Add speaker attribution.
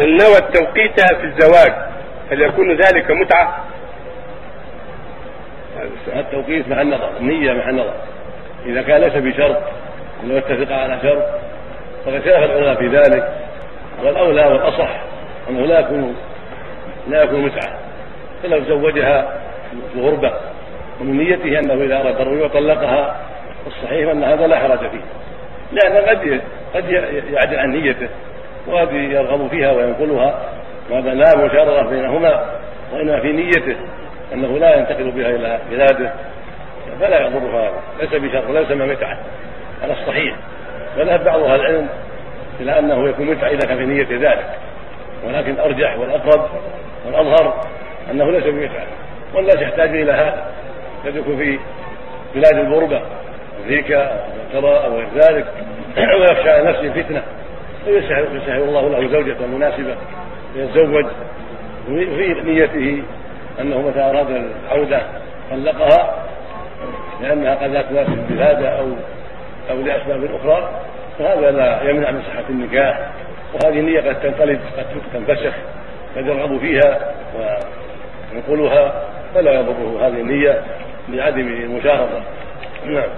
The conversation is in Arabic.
Speaker 1: من نوى التوقيت في الزواج هل يكون ذلك متعة؟
Speaker 2: التوقيت مع النظر النية مع النظر. إذا كان ليس بشرط أنه يتفق على شرط فقد اختلف العلماء في ذلك. والأولى والأصح أنه لا يكون لا يكون متعة. فلو زوجها بغربة ومن نيته أنه إذا أراد الرجوع طلقها الصحيح أن هذا لا حرج فيه. لأن قد قد يعدل عن نيته. وقد يرغب فيها وينقلها وهذا لا مشاررة بينهما وإنما في نيته أنه لا ينتقل بها إلى بلاده فلا يضرها ليس بشرط ليس ما متعة على الصحيح. وذهب بعض أهل العلم إلى أنه يكون متعة إذا كان في نية ذلك ولكن ارجح والأقرب والأظهر أنه ليس بمتعة والناس يحتاج إلى هذا. قد يكون في بلاد الغربة أمريكا أو أو غير ذلك ويخشى على نفسه فيسهل الله له زوجة مناسبة يتزوج وفي نيته أنه متى أراد العودة طلقها لأنها قد لا تناسب بلاده أو أو لأسباب أخرى فهذا لا يمنع من صحة النكاح وهذه النية قد تنقلب قد تنفسخ قد يرغب فيها وينقلها فلا يضره هذه النية لعدم المشارطة نعم.